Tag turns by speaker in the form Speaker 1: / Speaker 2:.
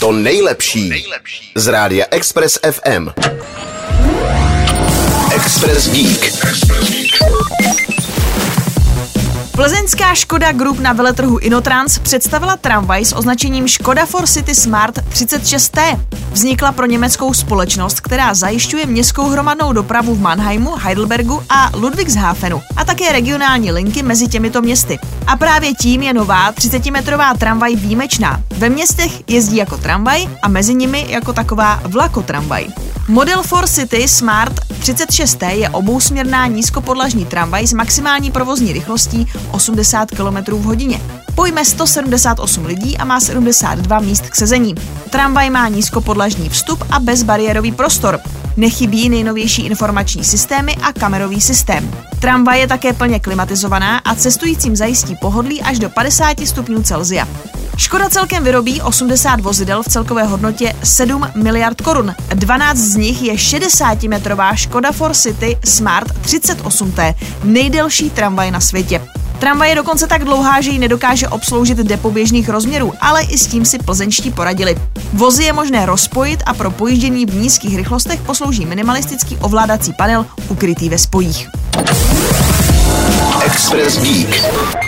Speaker 1: To nejlepší z rádia Express FM. Express Geek.
Speaker 2: Plzeňská Škoda Group na veletrhu Inotrans představila tramvaj s označením Škoda for City Smart 36T. Vznikla pro německou společnost, která zajišťuje městskou hromadnou dopravu v Mannheimu, Heidelbergu a Ludwigshafenu a také regionální linky mezi těmito městy. A právě tím je nová 30-metrová tramvaj výjimečná. Ve městech jezdí jako tramvaj a mezi nimi jako taková vlakotramvaj. Model For City Smart 36T je obousměrná nízkopodlažní tramvaj s maximální provozní rychlostí 80 km v hodině. Pojme 178 lidí a má 72 míst k sezení. Tramvaj má nízkopodlažní vstup a bezbariérový prostor. Nechybí nejnovější informační systémy a kamerový systém. Tramvaj je také plně klimatizovaná a cestujícím zajistí pohodlí až do 50 stupňů Celzia. Škoda celkem vyrobí 80 vozidel v celkové hodnotě 7 miliard korun. 12 z nich je 60-metrová Škoda For City Smart 38T, nejdelší tramvaj na světě. Tramvaj je dokonce tak dlouhá, že ji nedokáže obsloužit depo běžných rozměrů, ale i s tím si plzeňští poradili. Vozy je možné rozpojit a pro pojíždění v nízkých rychlostech poslouží minimalistický ovládací panel ukrytý ve spojích.
Speaker 1: Express Geek.